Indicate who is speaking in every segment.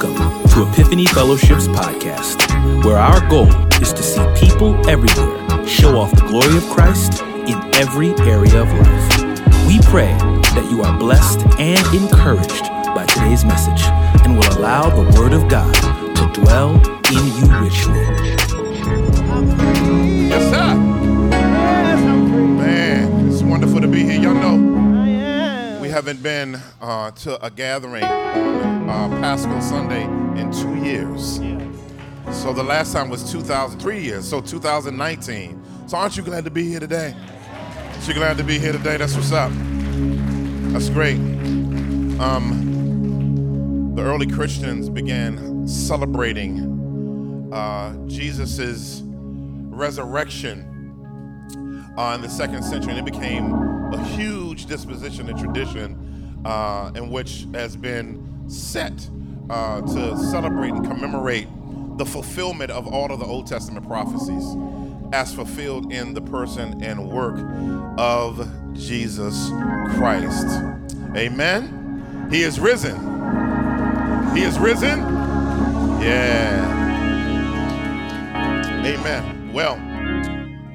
Speaker 1: Welcome to Epiphany Fellowship's podcast, where our goal is to see people everywhere show off the glory of Christ in every area of life. We pray that you are blessed and encouraged by today's message and will allow the Word of God to dwell in you richly.
Speaker 2: Yes, sir. Man, it's wonderful to be here. Y'all know haven't been uh, to a gathering on uh, Paschal Sunday in two years. So the last time was 2003 years, so 2019. So aren't you glad to be here today? So you glad to be here today? That's what's up. That's great. Um, the early Christians began celebrating uh, Jesus's resurrection uh, in the second century, and it became a huge disposition and tradition uh, in which has been set uh, to celebrate and commemorate the fulfillment of all of the Old Testament prophecies as fulfilled in the person and work of Jesus Christ. Amen. He is risen. He is risen. Yeah. Amen. Well,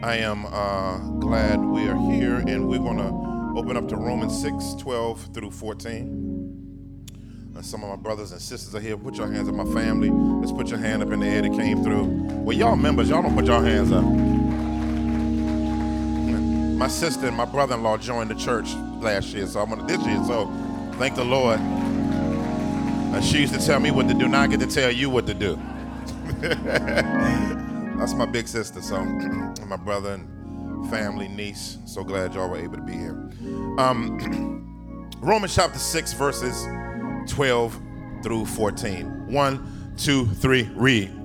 Speaker 2: I am uh, glad we are here, and we're going to open up to Romans 6 12 through 14. And some of my brothers and sisters are here. Put your hands up, my family. Let's put your hand up in the air that came through. Well, y'all members, y'all don't put your hands up. My sister and my brother in law joined the church last year, so I'm going to this year, so thank the Lord. And she used to tell me what to do. Now I get to tell you what to do. That's my big sister, so my brother and family, niece. So glad y'all were able to be here. Um, Romans chapter 6, verses 12 through 14. One, two, three, read.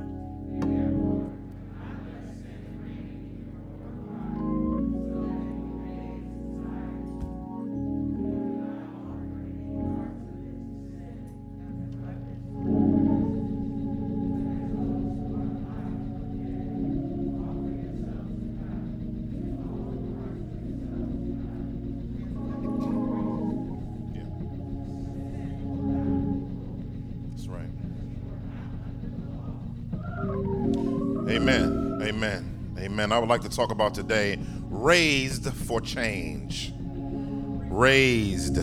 Speaker 2: Amen. Amen. I would like to talk about today raised for change. Raised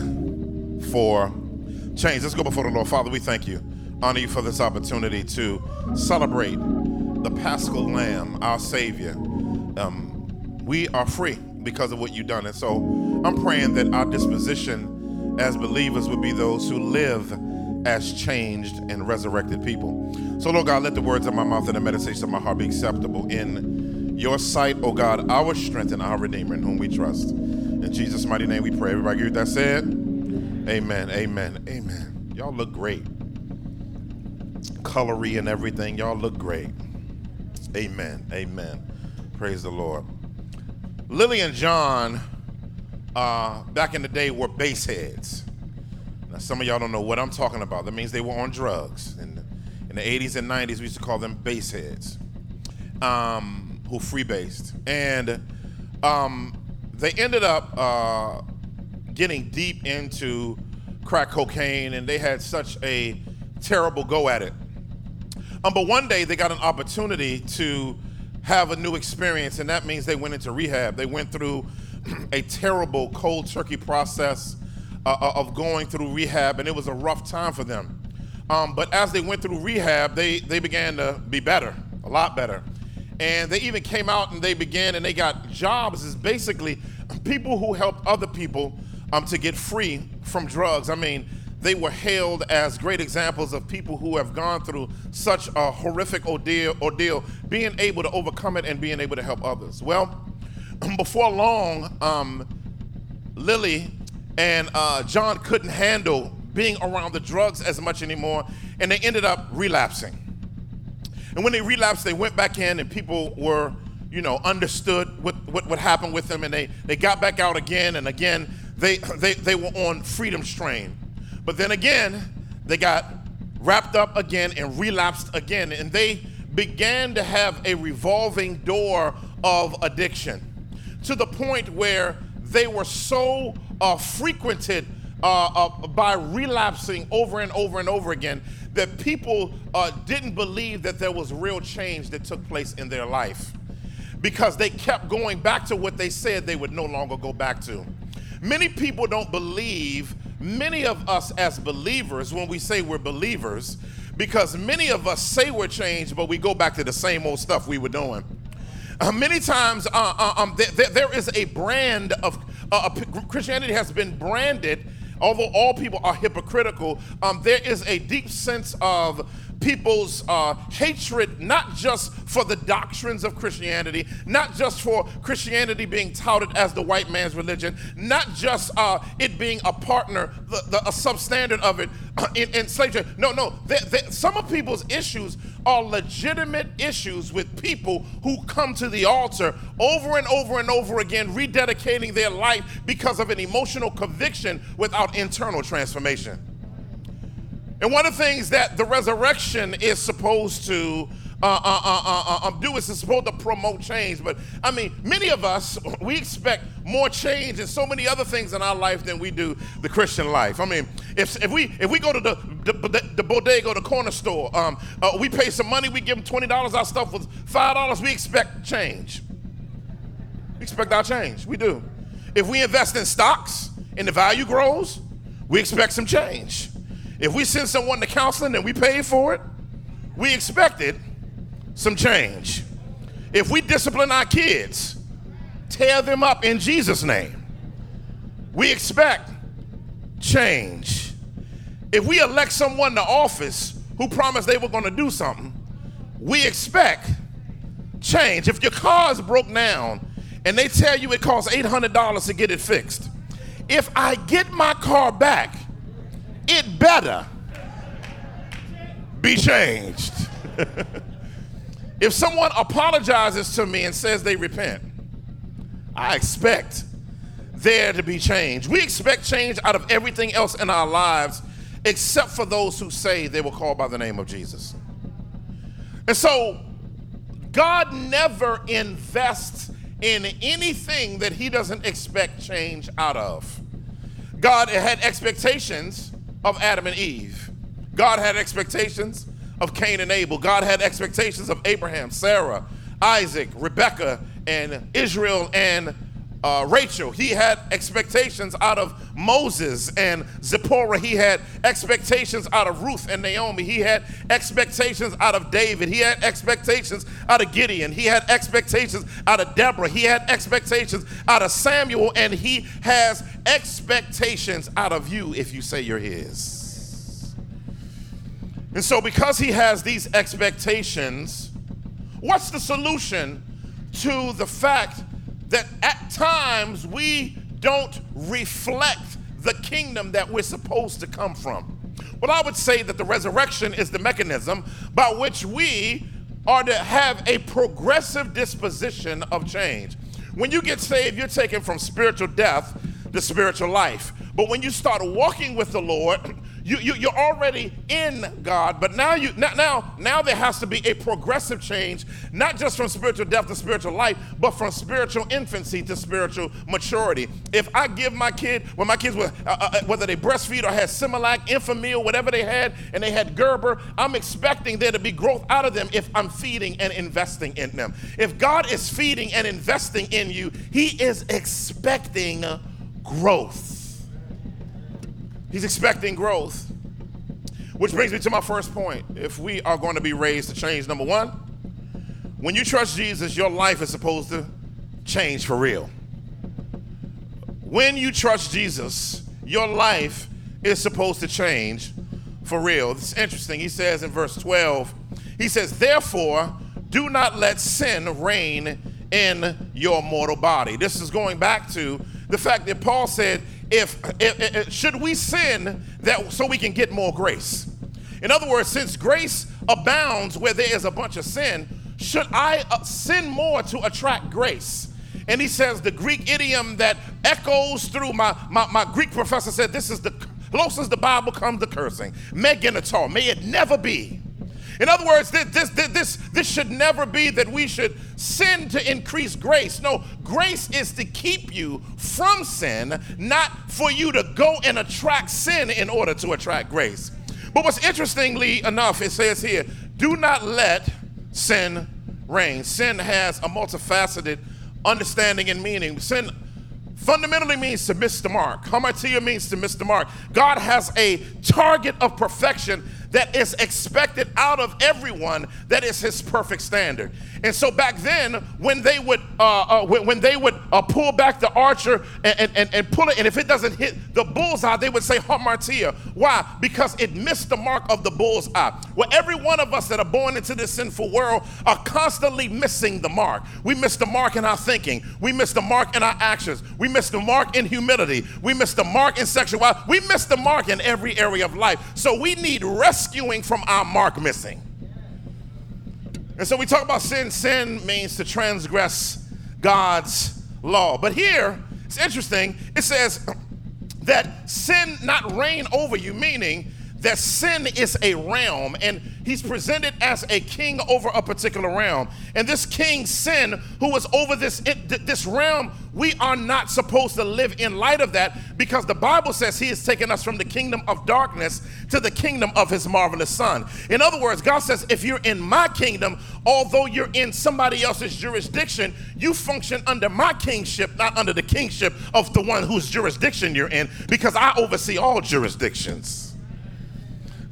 Speaker 2: for change. Let's go before the Lord. Father, we thank you. Honor you for this opportunity to celebrate the Paschal Lamb, our Savior. Um, we are free because of what you've done. And so I'm praying that our disposition as believers would be those who live as changed and resurrected people. So, Lord God, let the words of my mouth and the meditation of my heart be acceptable in your sight, O God, our strength and our Redeemer in whom we trust. In Jesus' mighty name we pray. Everybody get that said? Amen, amen, amen. Y'all look great. Colory and everything. Y'all look great. Amen, amen. Praise the Lord. Lily and John, uh, back in the day, were base heads. Now, some of y'all don't know what I'm talking about. That means they were on drugs. In the, in the 80s and 90s, we used to call them base heads, um, who freebased. And um, they ended up uh, getting deep into crack cocaine, and they had such a terrible go at it. Um, but one day they got an opportunity to have a new experience, and that means they went into rehab. They went through a terrible cold turkey process uh, of going through rehab, and it was a rough time for them. Um, but as they went through rehab, they, they began to be better, a lot better. And they even came out and they began and they got jobs as basically people who helped other people um, to get free from drugs. I mean, they were hailed as great examples of people who have gone through such a horrific ordeal, ordeal being able to overcome it and being able to help others. Well, before long, um, Lily and uh, John couldn't handle being around the drugs as much anymore, and they ended up relapsing. And when they relapsed, they went back in, and people were, you know, understood what, what, what happened with them, and they, they got back out again, and again, they, they, they were on freedom strain. But then again, they got wrapped up again and relapsed again, and they began to have a revolving door of addiction to the point where they were so uh, frequented uh, uh, by relapsing over and over and over again that people uh, didn't believe that there was real change that took place in their life because they kept going back to what they said they would no longer go back to. Many people don't believe, many of us as believers, when we say we're believers, because many of us say we're changed, but we go back to the same old stuff we were doing. Uh, many times, uh, uh, um, th- th- there is a brand of uh, Christianity has been branded although all people are hypocritical, um, there is a deep sense of people's uh, hatred, not just for the doctrines of Christianity, not just for Christianity being touted as the white man's religion, not just uh, it being a partner, the, the, a substandard of it uh, in, in slavery. No, no. They, they, some of people's issues are legitimate issues with people who come to the altar over and over and over again, rededicating their life because of an emotional conviction without internal transformation. And one of the things that the resurrection is supposed to uh, uh, uh, uh, do is it's supposed to promote change. But I mean, many of us, we expect more change in so many other things in our life than we do the Christian life. I mean, if, if, we, if we go to the, the, the bodega, the corner store, um, uh, we pay some money, we give them $20, our stuff was $5, we expect change. We expect our change. We do. If we invest in stocks and the value grows, we expect some change. If we send someone to counseling and we pay for it, we expected some change. If we discipline our kids, tear them up in Jesus' name, we expect change. If we elect someone to office who promised they were going to do something, we expect change. If your car is broke down and they tell you it costs $800 to get it fixed, if I get my car back, it better be changed. if someone apologizes to me and says they repent, I expect there to be change. We expect change out of everything else in our lives except for those who say they were called by the name of Jesus. And so, God never invests in anything that He doesn't expect change out of. God had expectations of Adam and Eve. God had expectations of Cain and Abel. God had expectations of Abraham, Sarah, Isaac, Rebecca, and Israel and uh, Rachel. He had expectations out of Moses and Zipporah. He had expectations out of Ruth and Naomi. He had expectations out of David. He had expectations out of Gideon. He had expectations out of Deborah. He had expectations out of Samuel. And he has expectations out of you if you say you're his. And so, because he has these expectations, what's the solution to the fact that at times we don't reflect the kingdom that we're supposed to come from. Well, I would say that the resurrection is the mechanism by which we are to have a progressive disposition of change. When you get saved, you're taken from spiritual death to spiritual life. But when you start walking with the Lord, you, you, you're already in God, but now, you, now, now there has to be a progressive change, not just from spiritual death to spiritual life, but from spiritual infancy to spiritual maturity. If I give my kid, when my kids were, uh, uh, whether they breastfeed or had Similac, Enfamil, whatever they had, and they had Gerber, I'm expecting there to be growth out of them if I'm feeding and investing in them. If God is feeding and investing in you, He is expecting growth. He's expecting growth. Which brings me to my first point. If we are going to be raised to change, number one, when you trust Jesus, your life is supposed to change for real. When you trust Jesus, your life is supposed to change for real. It's interesting. He says in verse 12, he says, Therefore, do not let sin reign in your mortal body. This is going back to the fact that Paul said, if, if, if, should we sin that so we can get more grace? In other words, since grace abounds where there is a bunch of sin, should I uh, sin more to attract grace? And he says the Greek idiom that echoes through my, my, my Greek professor said this is the closest the Bible comes to cursing. Me genoito, may it never be. In other words, this, this, this, this should never be that we should sin to increase grace. No, grace is to keep you from sin, not for you to go and attract sin in order to attract grace. But what's interestingly enough, it says here, do not let sin reign. Sin has a multifaceted understanding and meaning. Sin fundamentally means to miss the mark. Hamartia means to miss the mark. God has a target of perfection that is expected out of everyone that is his perfect standard. And so back then, when they would uh, uh, when, they would uh, pull back the archer and, and, and, pull it, and if it doesn't hit the bullseye, they would say hamartia. Why? Because it missed the mark of the bullseye. Well, every one of us that are born into this sinful world are constantly missing the mark. We miss the mark in our thinking. We miss the mark in our actions. We miss the mark in humility. We miss the mark in sexuality. We miss the mark in every area of life. So we need rescuing from our mark missing. And so we talk about sin. Sin means to transgress God's law. But here, it's interesting. It says that sin not reign over you, meaning that sin is a realm and he's presented as a king over a particular realm. And this king sin who was over this this realm we are not supposed to live in light of that because the bible says he has taken us from the kingdom of darkness to the kingdom of his marvelous son. In other words god says if you're in my kingdom although you're in somebody else's jurisdiction you function under my kingship not under the kingship of the one whose jurisdiction you're in because i oversee all jurisdictions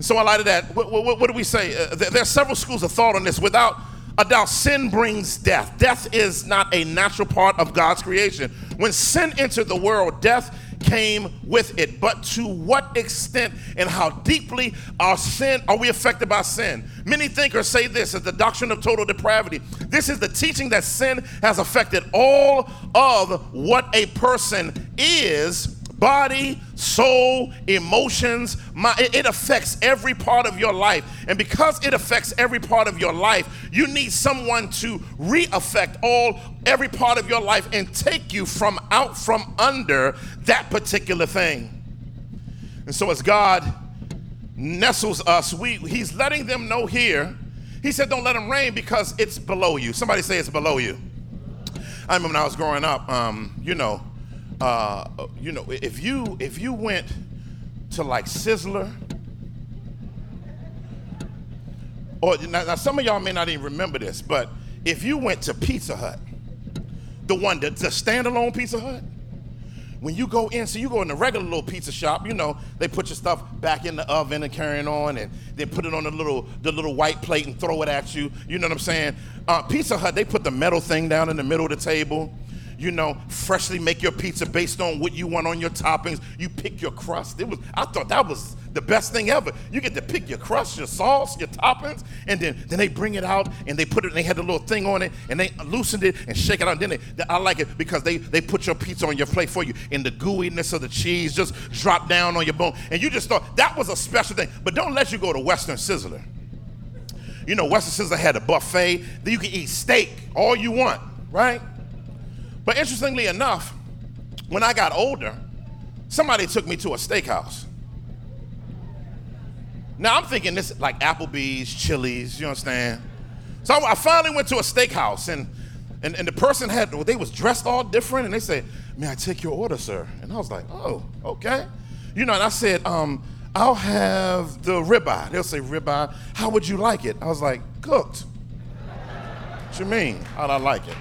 Speaker 2: so, in light of that, what, what, what do we say? Uh, there are several schools of thought on this. Without a doubt, sin brings death. Death is not a natural part of God's creation. When sin entered the world, death came with it. But to what extent and how deeply our sin are we affected by sin? Many thinkers say this is the doctrine of total depravity. This is the teaching that sin has affected all of what a person is body, soul, emotions. My, it affects every part of your life. And because it affects every part of your life, you need someone to re-affect all every part of your life and take you from out from under that particular thing. And so as God nestles us, we he's letting them know here. He said, Don't let them reign because it's below you. Somebody say it's below you. I remember when I was growing up, um, you know, uh, you know, if you if you went to like Sizzler, or now, now some of y'all may not even remember this, but if you went to Pizza Hut, the one that the standalone Pizza Hut, when you go in, so you go in the regular little pizza shop, you know, they put your stuff back in the oven and carrying on, and they put it on the little the little white plate and throw it at you. You know what I'm saying? Uh, pizza Hut, they put the metal thing down in the middle of the table you know, freshly make your pizza based on what you want on your toppings. You pick your crust. It was I thought that was the best thing ever. You get to pick your crust, your sauce, your toppings, and then, then they bring it out and they put it, and they had a little thing on it, and they loosened it and shake it out. Then they, I like it because they, they put your pizza on your plate for you, and the gooiness of the cheese just drop down on your bone. And you just thought that was a special thing. But don't let you go to Western Sizzler. You know, Western Sizzler had a buffet. Then you can eat steak all you want, right? But interestingly enough, when I got older, somebody took me to a steakhouse. Now I'm thinking this like Applebee's, Chili's, you understand? So I finally went to a steakhouse and and, and the person had they was dressed all different and they said, May I take your order, sir? And I was like, Oh, okay. You know, and I said, um, I'll have the ribeye. They'll say ribeye. How would you like it? I was like, cooked. what you mean? How'd I like it?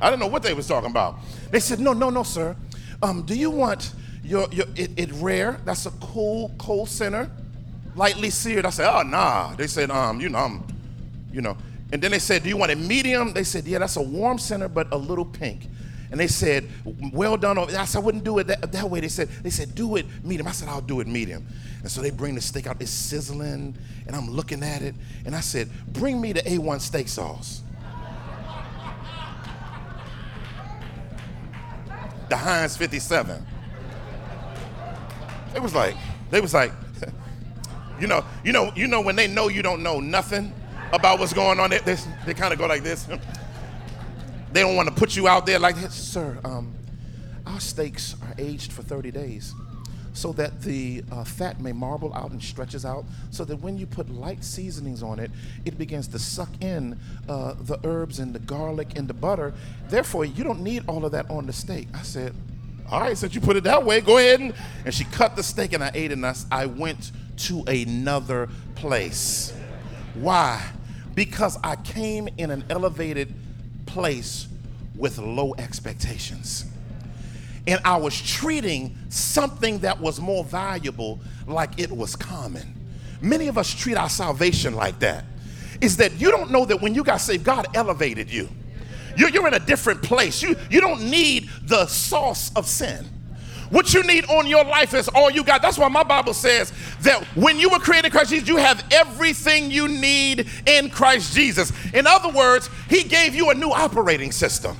Speaker 2: I didn't know what they was talking about. They said, no, no, no, sir. Um, do you want your, your it, it rare? That's a cool, cold center, lightly seared. I said, oh, nah. They said, um, you know, I'm, you know. And then they said, do you want it medium? They said, yeah, that's a warm center, but a little pink. And they said, well done. I said, I wouldn't do it that, that way. They said, they said, do it medium. I said, I'll do it medium. And so they bring the steak out. It's sizzling, and I'm looking at it. And I said, bring me the A1 steak sauce. The Heinz 57. It was like, they was like, you know, you know, you know when they know you don't know nothing about what's going on, they, they, they kind of go like this. they don't want to put you out there like sir. Um, our steaks are aged for 30 days. So that the uh, fat may marble out and stretches out, so that when you put light seasonings on it, it begins to suck in uh, the herbs and the garlic and the butter. Therefore, you don't need all of that on the steak. I said, All right, since you put it that way, go ahead. And, she cut the steak and I ate it, and I, I went to another place. Why? Because I came in an elevated place with low expectations and I was treating something that was more valuable like it was common. Many of us treat our salvation like that. Is that you don't know that when you got saved, God elevated you. You're, you're in a different place. You, you don't need the sauce of sin. What you need on your life is all you got. That's why my Bible says that when you were created in Christ Jesus, you have everything you need in Christ Jesus. In other words, He gave you a new operating system.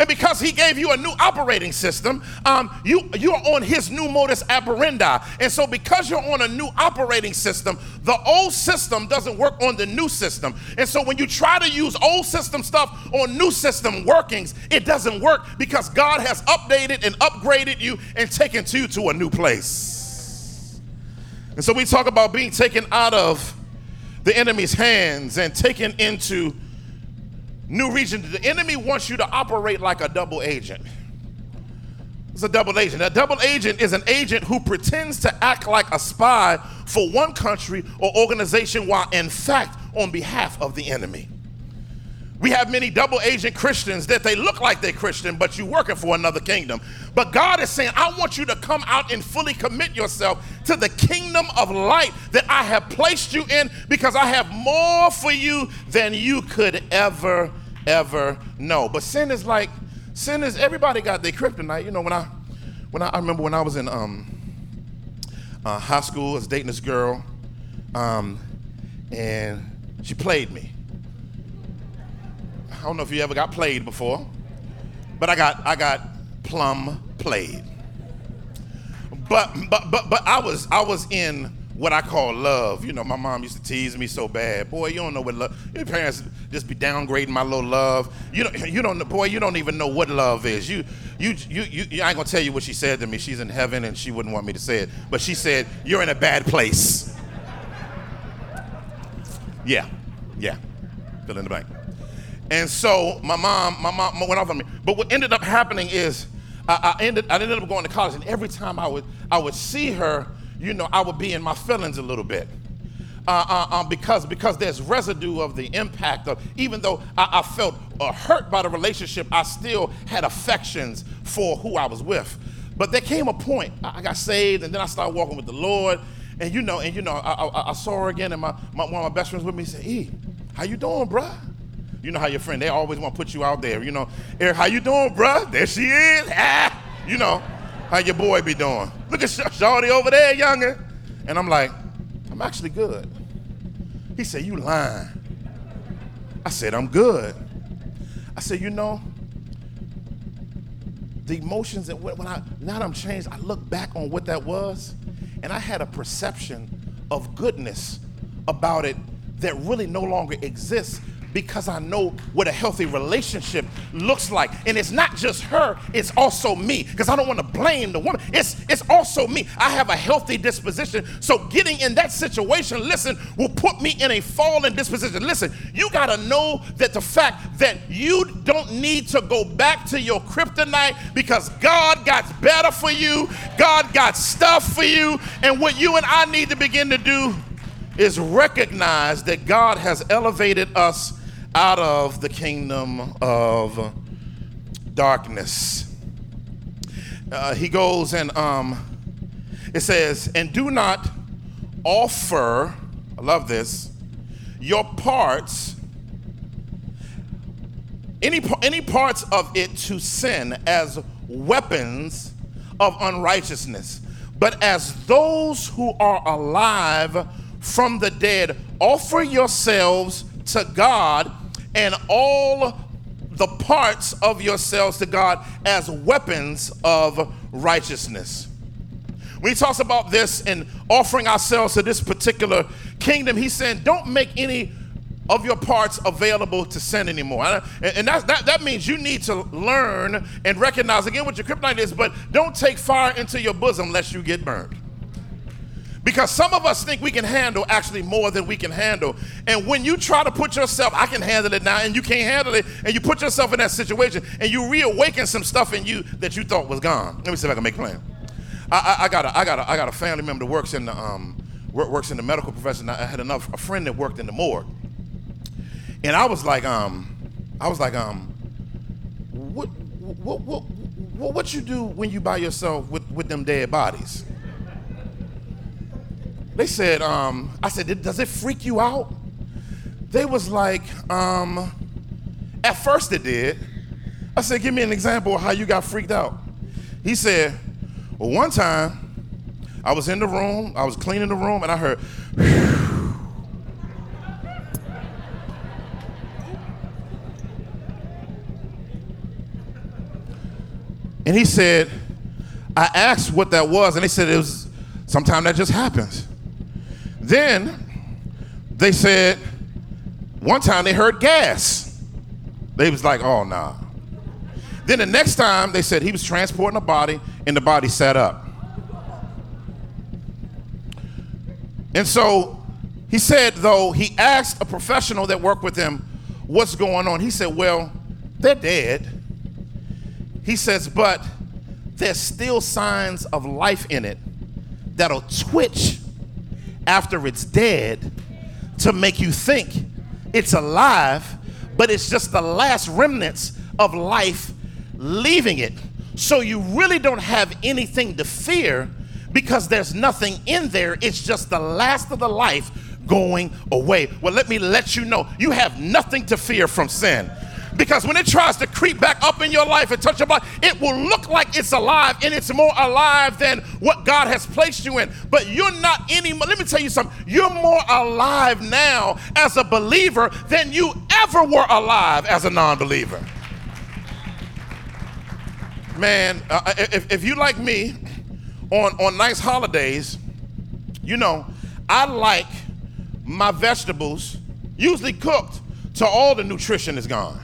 Speaker 2: And because he gave you a new operating system, um, you, you're on his new modus operandi. And so, because you're on a new operating system, the old system doesn't work on the new system. And so, when you try to use old system stuff on new system workings, it doesn't work because God has updated and upgraded you and taken you to a new place. And so, we talk about being taken out of the enemy's hands and taken into new region. The enemy wants you to operate like a double agent. It's a double agent. A double agent is an agent who pretends to act like a spy for one country or organization while in fact on behalf of the enemy. We have many double agent Christians that they look like they're Christian, but you're working for another kingdom. But God is saying, I want you to come out and fully commit yourself to the kingdom of light that I have placed you in because I have more for you than you could ever ever know. But sin is like, sin is, everybody got their kryptonite. You know, when I, when I, I remember when I was in um, uh, high school, I was dating this girl, um, and she played me. I don't know if you ever got played before, but I got, I got plum played. But, but, but, but I was, I was in what I call love. You know, my mom used to tease me so bad. Boy, you don't know what love. Your parents just be downgrading my little love. You don't, you don't, boy, you don't even know what love is. You, you, you, you, I ain't gonna tell you what she said to me. She's in heaven and she wouldn't want me to say it. But she said, "You're in a bad place." Yeah, yeah. Fill in the blank. And so my mom, my mom went off on me. But what ended up happening is, I, I ended, I ended up going to college, and every time I would, I would see her you know, I would be in my feelings a little bit. Uh, uh, uh, because because there's residue of the impact of even though I, I felt uh, hurt by the relationship, I still had affections for who I was with. But there came a point I got saved, and then I started walking with the Lord, and you know, and you know, I, I, I saw her again, and my, my, one of my best friends with me said, "E, how you doing, bruh?" You know how your friend they always want to put you out there. You know, Eric, how you doing, bruh? There she is. Ah, you know. How your boy be doing? Look at Shorty over there, younger. And I'm like, I'm actually good. He said, You lying. I said, I'm good. I said, You know, the emotions that when I now that I'm changed, I look back on what that was, and I had a perception of goodness about it that really no longer exists because I know what a healthy relationship looks like. And it's not just her, it's also me. Because I don't want to blame the woman. It's it's also me. I have a healthy disposition. So getting in that situation, listen, will put me in a fallen disposition. Listen, you gotta know that the fact that you don't need to go back to your kryptonite because God got better for you, God got stuff for you, and what you and I need to begin to do is recognize that God has elevated us out of the kingdom of darkness. Uh, he goes and um, it says, and do not offer, I love this, your parts, any, any parts of it to sin as weapons of unrighteousness, but as those who are alive from the dead, offer yourselves to God and all the parts of yourselves to God as weapons of righteousness. When he talks about this and offering ourselves to this particular kingdom, he's saying, don't make any of your parts available to sin anymore. And, that, that, that means you need to learn and recognize again what your kryptonite is, but don't take fire into your bosom lest you get burned. Because some of us think we can handle actually more than we can handle. And when you try to put yourself, I can handle it now, and you can't handle it, and you put yourself in that situation, and you reawaken some stuff in you that you thought was gone. Let me see if I can make plan. I, I, I got a, I got a, I got a family member that works in the um, works in the medical profession. I had enough a friend that worked in the morgue, and I was like, um, I was like, um, what, what, what, what, what you do when you by yourself with with them dead bodies? They said, um, I said, does it freak you out? They was like, um, at first it did. I said, give me an example of how you got freaked out. He said, well, one time I was in the room, I was cleaning the room, and I heard, and he said, I asked what that was, and they said it was sometimes that just happens. Then they said, one time they heard gas. They was like, oh nah. Then the next time they said he was transporting a body and the body sat up. And so he said, though, he asked a professional that worked with him, what's going on? He said, well, they're dead. He says, but there's still signs of life in it that'll twitch after it's dead to make you think it's alive, but it's just the last remnants of life leaving it. So you really don't have anything to fear because there's nothing in there. It's just the last of the life going away. Well, let me let you know you have nothing to fear from sin. Because when it tries to creep back up in your life and touch your body, it will look like it's alive and it's more alive than what God has placed you in. But you're not anymore. Let me tell you something. You're more alive now as a believer than you ever were alive as a non believer. Man, uh, if, if you like me, on, on nice holidays, you know, I like my vegetables usually cooked till all the nutrition is gone.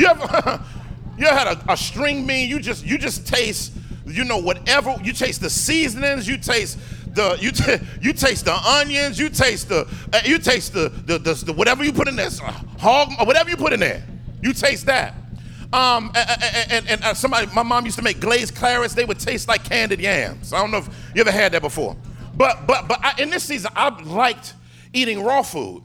Speaker 2: You ever you ever had a, a string bean? You just you just taste, you know, whatever you taste the seasonings, you taste the you t- you taste the onions, you taste the uh, you taste the the, the the whatever you put in there, uh, hog whatever you put in there. You taste that. Um, and, and, and, uh, somebody, my mom used to make glazed clarets. They would taste like candied yams. I don't know if you ever had that before. But but but I, in this season, I've liked eating raw food.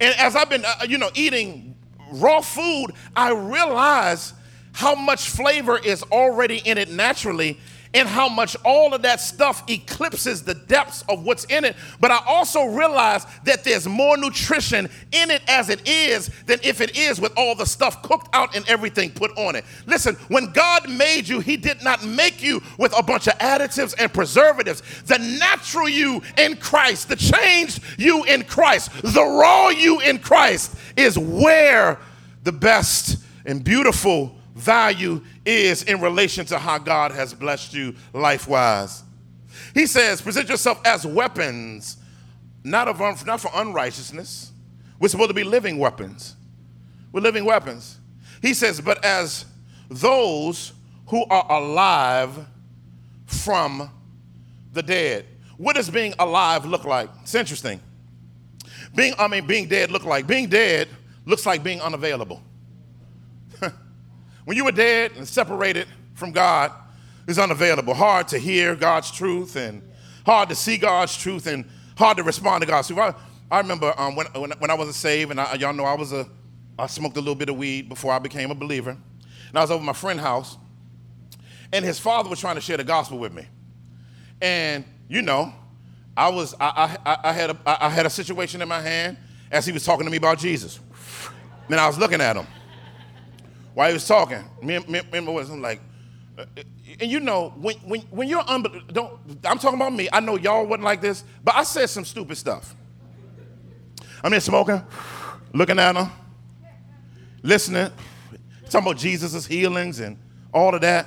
Speaker 2: And as I've been, uh, you know, eating raw food, I realize how much flavor is already in it naturally and how much all of that stuff eclipses the depths of what's in it. But I also realize that there's more nutrition in it as it is than if it is with all the stuff cooked out and everything put on it. Listen, when God made you, He did not make you with a bunch of additives and preservatives. The natural you in Christ, the changed you in Christ, the raw you in Christ is where the best and beautiful value is in relation to how God has blessed you life wise. He says, present yourself as weapons, not, of, not for unrighteousness. We're supposed to be living weapons. We're living weapons. He says, but as those who are alive from the dead. What does being alive look like? It's interesting. Being, I mean, being dead look like? Being dead looks like being unavailable. When you were dead and separated from God, it's unavailable. Hard to hear God's truth and hard to see God's truth and hard to respond to God's truth. I, I remember um, when, when, when, I wasn't saved, and I, y'all know I was a, I smoked a little bit of weed before I became a believer. And I was over my friend's house, and his father was trying to share the gospel with me. And you know, I was I, I, I had a, I had a situation in my hand as he was talking to me about Jesus. And I was looking at him while he was talking, me, me, me was like, uh, and you know, when, when, when you're unbel- don't, I'm talking about me. I know y'all wasn't like this, but I said some stupid stuff. I'm here smoking, looking at him, listening, talking about Jesus' healings and all of that.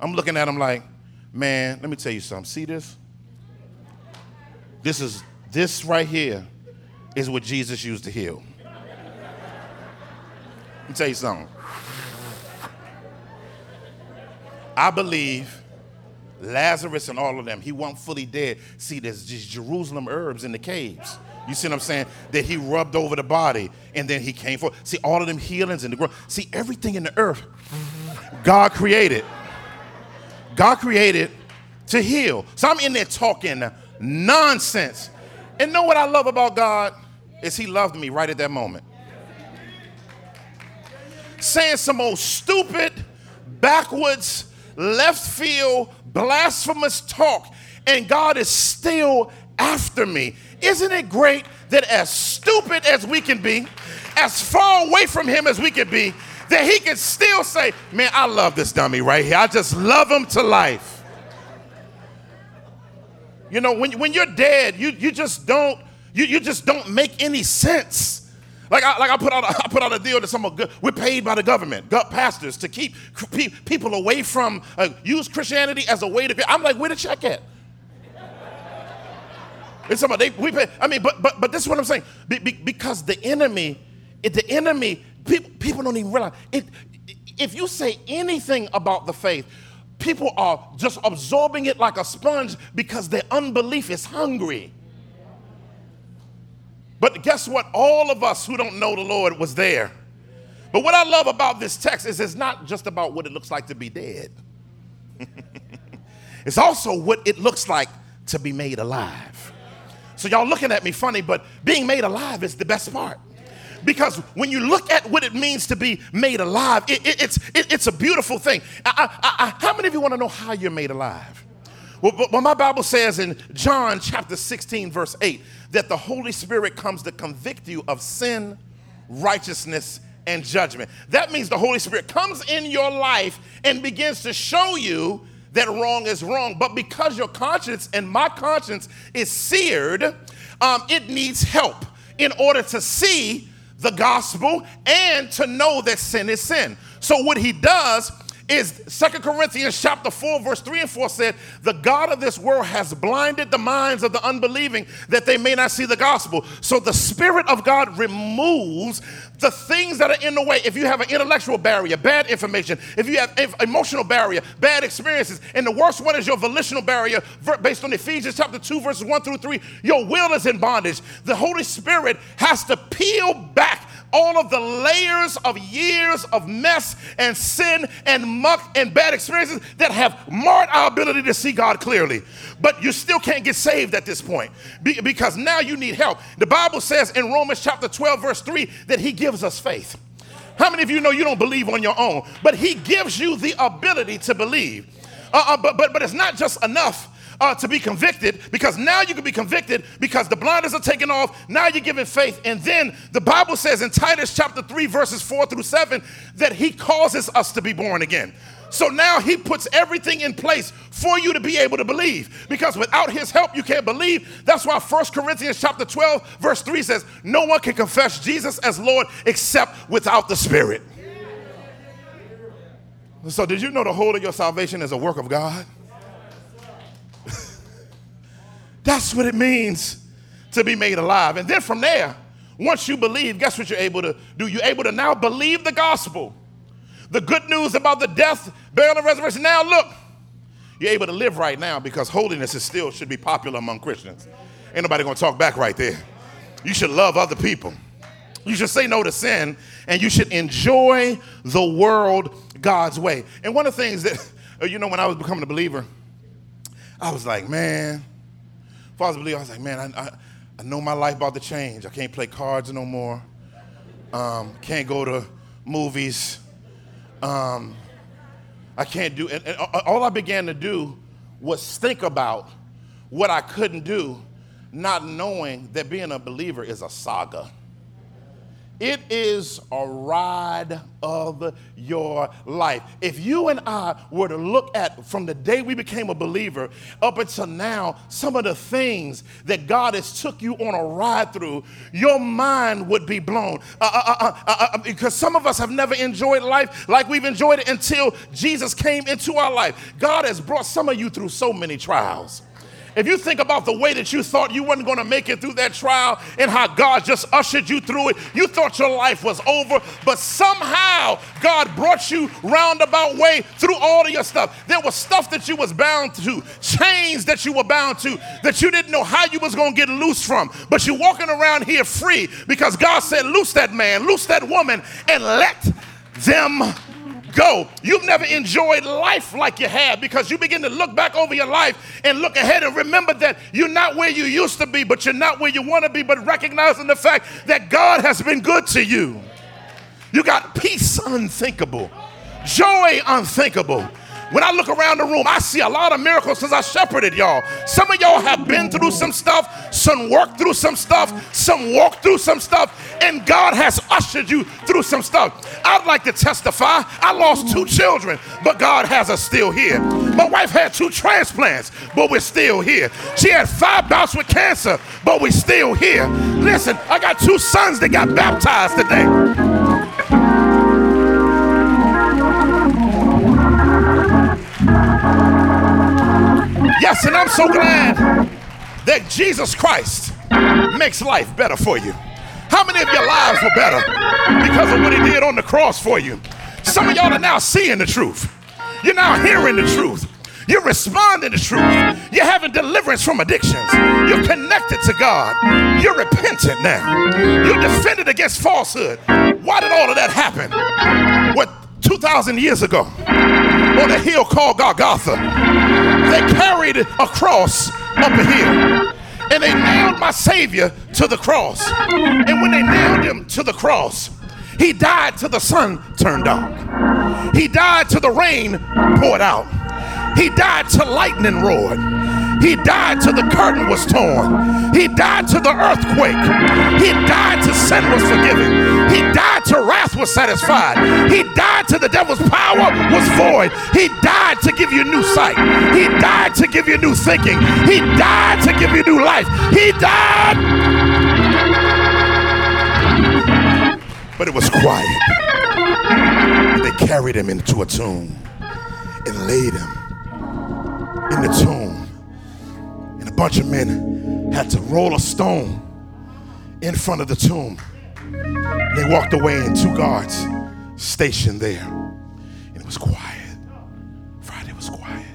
Speaker 2: I'm looking at him like, man, let me tell you something. See this? This is this right here is what Jesus used to heal. Let me tell you something. I believe Lazarus and all of them, he wasn't fully dead. See, there's just Jerusalem herbs in the caves. You see what I'm saying? That he rubbed over the body and then he came forth. See, all of them healings in the ground. See, everything in the earth, God created. God created to heal. So I'm in there talking nonsense. And know what I love about God? Is he loved me right at that moment. Saying some old stupid, backwards, left field, blasphemous talk, and God is still after me. Isn't it great that as stupid as we can be, as far away from Him as we can be, that He can still say, Man, I love this dummy right here. I just love him to life. You know, when, when you're dead, you, you just don't you, you just don't make any sense. Like I, like I put out a, I put out a deal to some good. We're paid by the government, gut pastors, to keep people away from uh, use Christianity as a way to. I'm like, where the check at? It's somebody they, we pay. I mean, but but but this is what I'm saying. Be, be, because the enemy, it, the enemy, people people don't even realize it. If you say anything about the faith, people are just absorbing it like a sponge because their unbelief is hungry. But guess what? All of us who don't know the Lord was there. But what I love about this text is it's not just about what it looks like to be dead. it's also what it looks like to be made alive. So y'all looking at me funny, but being made alive is the best part. Because when you look at what it means to be made alive, it, it, it's, it, it's a beautiful thing. I, I, I, how many of you want to know how you're made alive? Well, well, my Bible says in John chapter 16, verse 8, that the Holy Spirit comes to convict you of sin, righteousness, and judgment. That means the Holy Spirit comes in your life and begins to show you that wrong is wrong. But because your conscience and my conscience is seared, um, it needs help in order to see the gospel and to know that sin is sin. So, what he does is Second Corinthians chapter 4, verse 3 and 4 said, The God of this world has blinded the minds of the unbelieving that they may not see the gospel. So the Spirit of God removes the things that are in the way. If you have an intellectual barrier, bad information, if you have emotional barrier, bad experiences, and the worst one is your volitional barrier, based on Ephesians chapter 2, verses 1 through 3, your will is in bondage. The Holy Spirit has to peel back all of the layers of years of mess and sin and muck and bad experiences that have marred our ability to see God clearly. But you still can't get saved at this point because now you need help. The Bible says in Romans chapter 12, verse 3, that He gives us faith. How many of you know you don't believe on your own? But He gives you the ability to believe. Uh, uh, but, but, but it's not just enough uh, to be convicted because now you can be convicted because the blinders are taken off. Now you're given faith. And then the Bible says in Titus chapter 3, verses 4 through 7, that he causes us to be born again. So now he puts everything in place for you to be able to believe. Because without his help, you can't believe. That's why 1 Corinthians chapter 12, verse 3 says, No one can confess Jesus as Lord except without the Spirit. So, did you know the whole of your salvation is a work of God? That's what it means to be made alive. And then from there, once you believe, guess what you're able to do? You're able to now believe the gospel, the good news about the death, burial, and resurrection. Now, look, you're able to live right now because holiness is still should be popular among Christians. Ain't nobody gonna talk back right there. You should love other people. You should say no to sin, and you should enjoy the world God's way. And one of the things that, you know, when I was becoming a believer, I was like, man, if I was I was like, man, I, I, I know my life about to change. I can't play cards no more. Um, can't go to movies. Um, I can't do and, and all I began to do was think about what I couldn't do, not knowing that being a believer is a saga. It is a ride of your life. If you and I were to look at from the day we became a believer up until now, some of the things that God has took you on a ride through, your mind would be blown. Uh, uh, uh, uh, uh, uh because some of us have never enjoyed life like we've enjoyed it until Jesus came into our life. God has brought some of you through so many trials if you think about the way that you thought you weren't going to make it through that trial and how God just ushered you through it, you thought your life was over, but somehow God brought you roundabout way through all of your stuff. There was stuff that you was bound to, chains that you were bound to, that you didn't know how you was going to get loose from. But you're walking around here free because God said, loose that man, loose that woman, and let them go. You've never enjoyed life like you have because you begin to look back over your life and look ahead and remember that you're not where you used to be, but you're not where you want to be, but recognizing the fact that God has been good to you. You got peace unthinkable, joy unthinkable, when I look around the room, I see a lot of miracles because I shepherded y'all. Some of y'all have been through some stuff, some worked through some stuff, some walked through some stuff, and God has ushered you through some stuff. I'd like to testify. I lost two children, but God has us still here. My wife had two transplants, but we're still here. She had five bouts with cancer, but we're still here. Listen, I got two sons that got baptized today. And I'm so glad that Jesus Christ makes life better for you. How many of your lives were better because of what he did on the cross for you? Some of y'all are now seeing the truth. You're now hearing the truth. You're responding to truth. You're having deliverance from addictions. You're connected to God. You're repentant now. You're defended against falsehood. Why did all of that happen? What 2,000 years ago on a hill called Golgotha, they carried a cross up a hill and they nailed my Savior to the cross. And when they nailed him to the cross, he died till the sun turned dark. He died till the rain poured out. He died till lightning roared. He died till the curtain was torn. He died till the earthquake. He died till sin was forgiven. He died till wrath was satisfied. He died till the devil's power was void. He died to give you new sight. He died to give you new thinking. He died to give you new life. He died. But it was quiet. They carried him into a tomb and laid him in the tomb and a bunch of men had to roll a stone in front of the tomb. They walked away, and two guards stationed there. And it was quiet. Friday was quiet.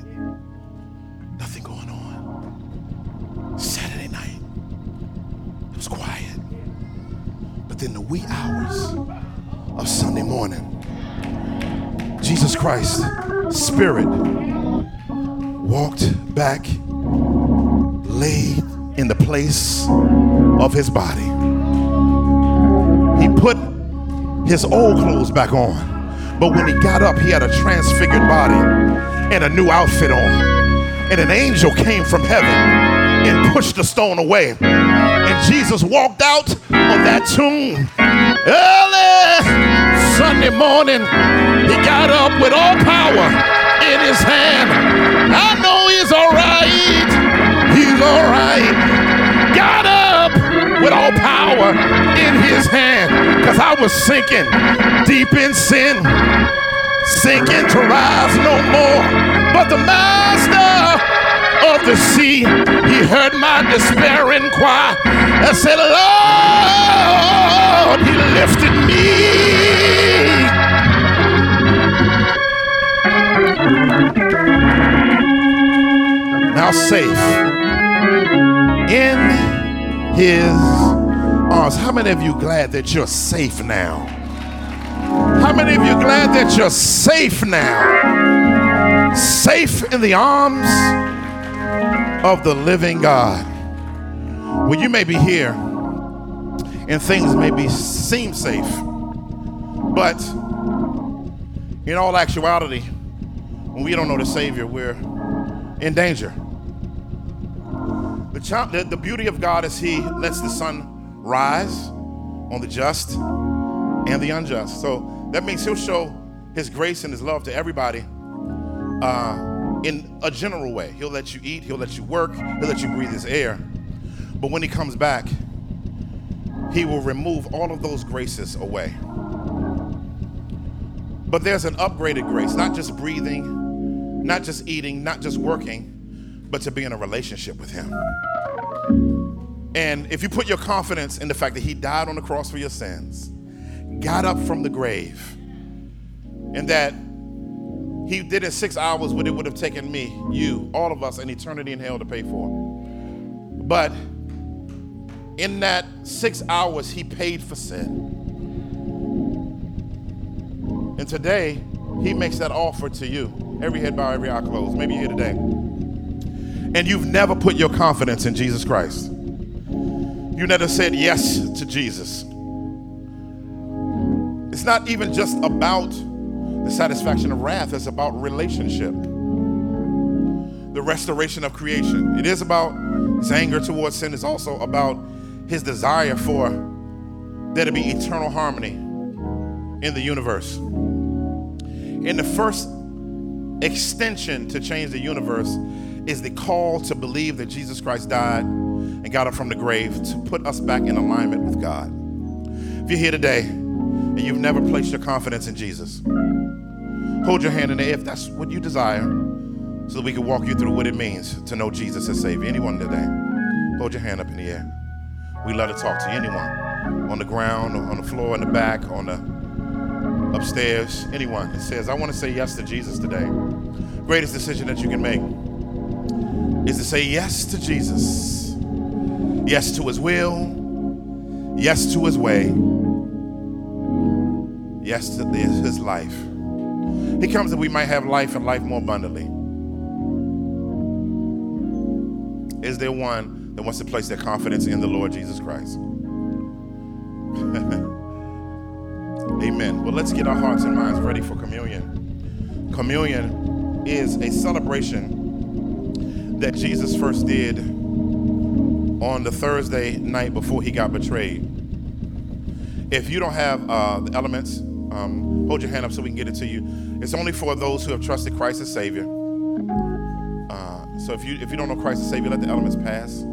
Speaker 2: Nothing going on. Saturday night, it was quiet. But then the wee hours of Sunday morning, Jesus Christ, Spirit, walked back laid in the place of his body. He put his old clothes back on, but when he got up, he had a transfigured body and a new outfit on. And an angel came from heaven and pushed the stone away. And Jesus walked out of that tomb early Sunday morning. He got up with all power in his hand. I know he's all right he's all right. With all power in his hand because I was sinking deep in sin, sinking to rise no more. But the master of the sea, he heard my despairing cry and said, Lord, he lifted me. Now safe in his arms. How many of you glad that you're safe now? How many of you glad that you're safe now? Safe in the arms of the living God. Well, you may be here and things may be seem safe, but in all actuality, when we don't know the Savior, we're in danger. The, child, the, the beauty of God is He lets the sun rise on the just and the unjust. So that means He'll show His grace and His love to everybody uh, in a general way. He'll let you eat, He'll let you work, He'll let you breathe His air. But when He comes back, He will remove all of those graces away. But there's an upgraded grace, not just breathing, not just eating, not just working but to be in a relationship with Him. And if you put your confidence in the fact that He died on the cross for your sins, got up from the grave, and that He did in six hours what it would have taken me, you, all of us, an eternity in hell to pay for. But in that six hours, He paid for sin. And today, He makes that offer to you. Every head bow, every eye closed. Maybe you're here today. And you've never put your confidence in Jesus Christ. You never said yes to Jesus. It's not even just about the satisfaction of wrath, it's about relationship, the restoration of creation. It is about his anger towards sin, it's also about his desire for there to be eternal harmony in the universe. In the first extension to change the universe is the call to believe that Jesus Christ died and got up from the grave to put us back in alignment with God. If you're here today and you've never placed your confidence in Jesus, hold your hand in the air if that's what you desire so that we can walk you through what it means to know Jesus as Savior. Anyone today, hold your hand up in the air. We love to talk to. Anyone on the ground, on the floor, in the back, on the upstairs, anyone that says, I want to say yes to Jesus today. Greatest decision that you can make is to say yes to Jesus, yes to his will, yes to his way, yes to his life. He comes that we might have life and life more abundantly. Is there one that wants to place their confidence in the Lord Jesus Christ? Amen. Well, let's get our hearts and minds ready for communion. Communion is a celebration that Jesus first did on the Thursday night before he got betrayed. If you don't have uh, the elements, um, hold your hand up so we can get it to you. It's only for those who have trusted Christ as Savior. Uh, so if you if you don't know Christ as Savior, let the elements pass.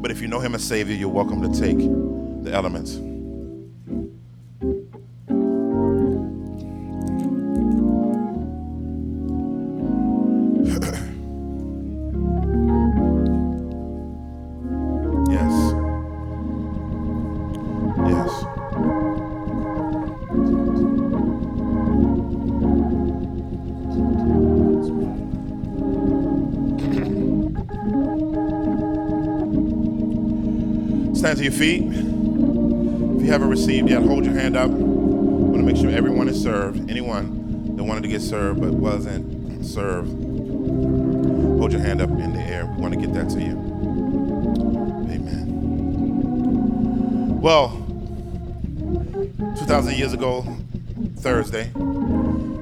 Speaker 2: But if you know Him as Savior, you're welcome to take the elements. Your feet. If you haven't received yet, hold your hand up. I want to make sure everyone is served. Anyone that wanted to get served but wasn't served, hold your hand up in the air. We want to get that to you. Amen. Well, 2,000 years ago, Thursday,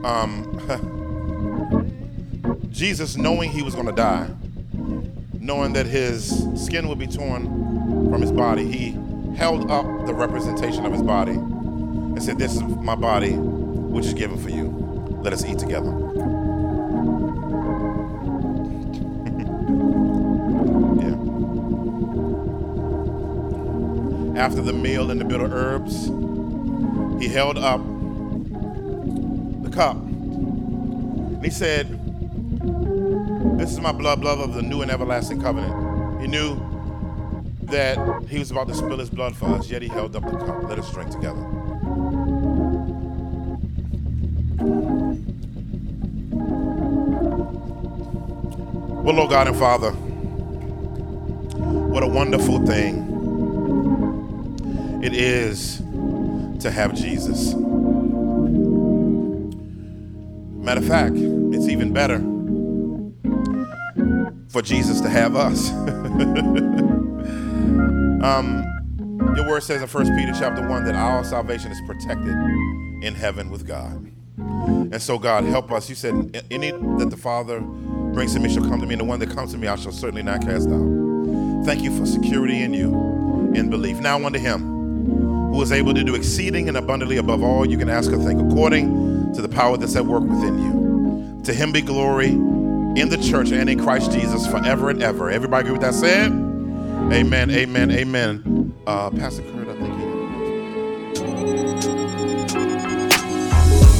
Speaker 2: um, Jesus, knowing he was going to die, knowing that his skin would be torn from his body, he held up the representation of his body and said, This is my body, which is given for you. Let us eat together. yeah. After the meal and the bitter herbs, he held up the cup. And he said, This is my blood, blood of the new and everlasting covenant. He knew that he was about to spill his blood for us, yet he held up the cup. Let us drink together. Well, Lord God and Father, what a wonderful thing it is to have Jesus. Matter of fact, it's even better for Jesus to have us. um, your word says in 1 Peter chapter 1 that our salvation is protected in heaven with God. And so, God, help us. You said, Any that the Father brings to me shall come to me, and the one that comes to me I shall certainly not cast out. Thank you for security in you, in belief. Now unto him who is able to do exceeding and abundantly above all you can ask or think, according to the power that's at work within you. To him be glory in the church and in Christ Jesus forever and ever. Everybody agree with that said? Amen, amen, amen. Uh, Pastor Kurt, I think he.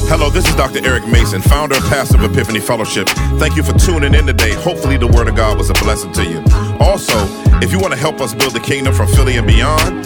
Speaker 2: Hello, this is Dr. Eric Mason, founder of Epiphany Fellowship. Thank you for tuning in today. Hopefully, the Word of God was a blessing to you. Also, if you want to help us build the kingdom from Philly and beyond,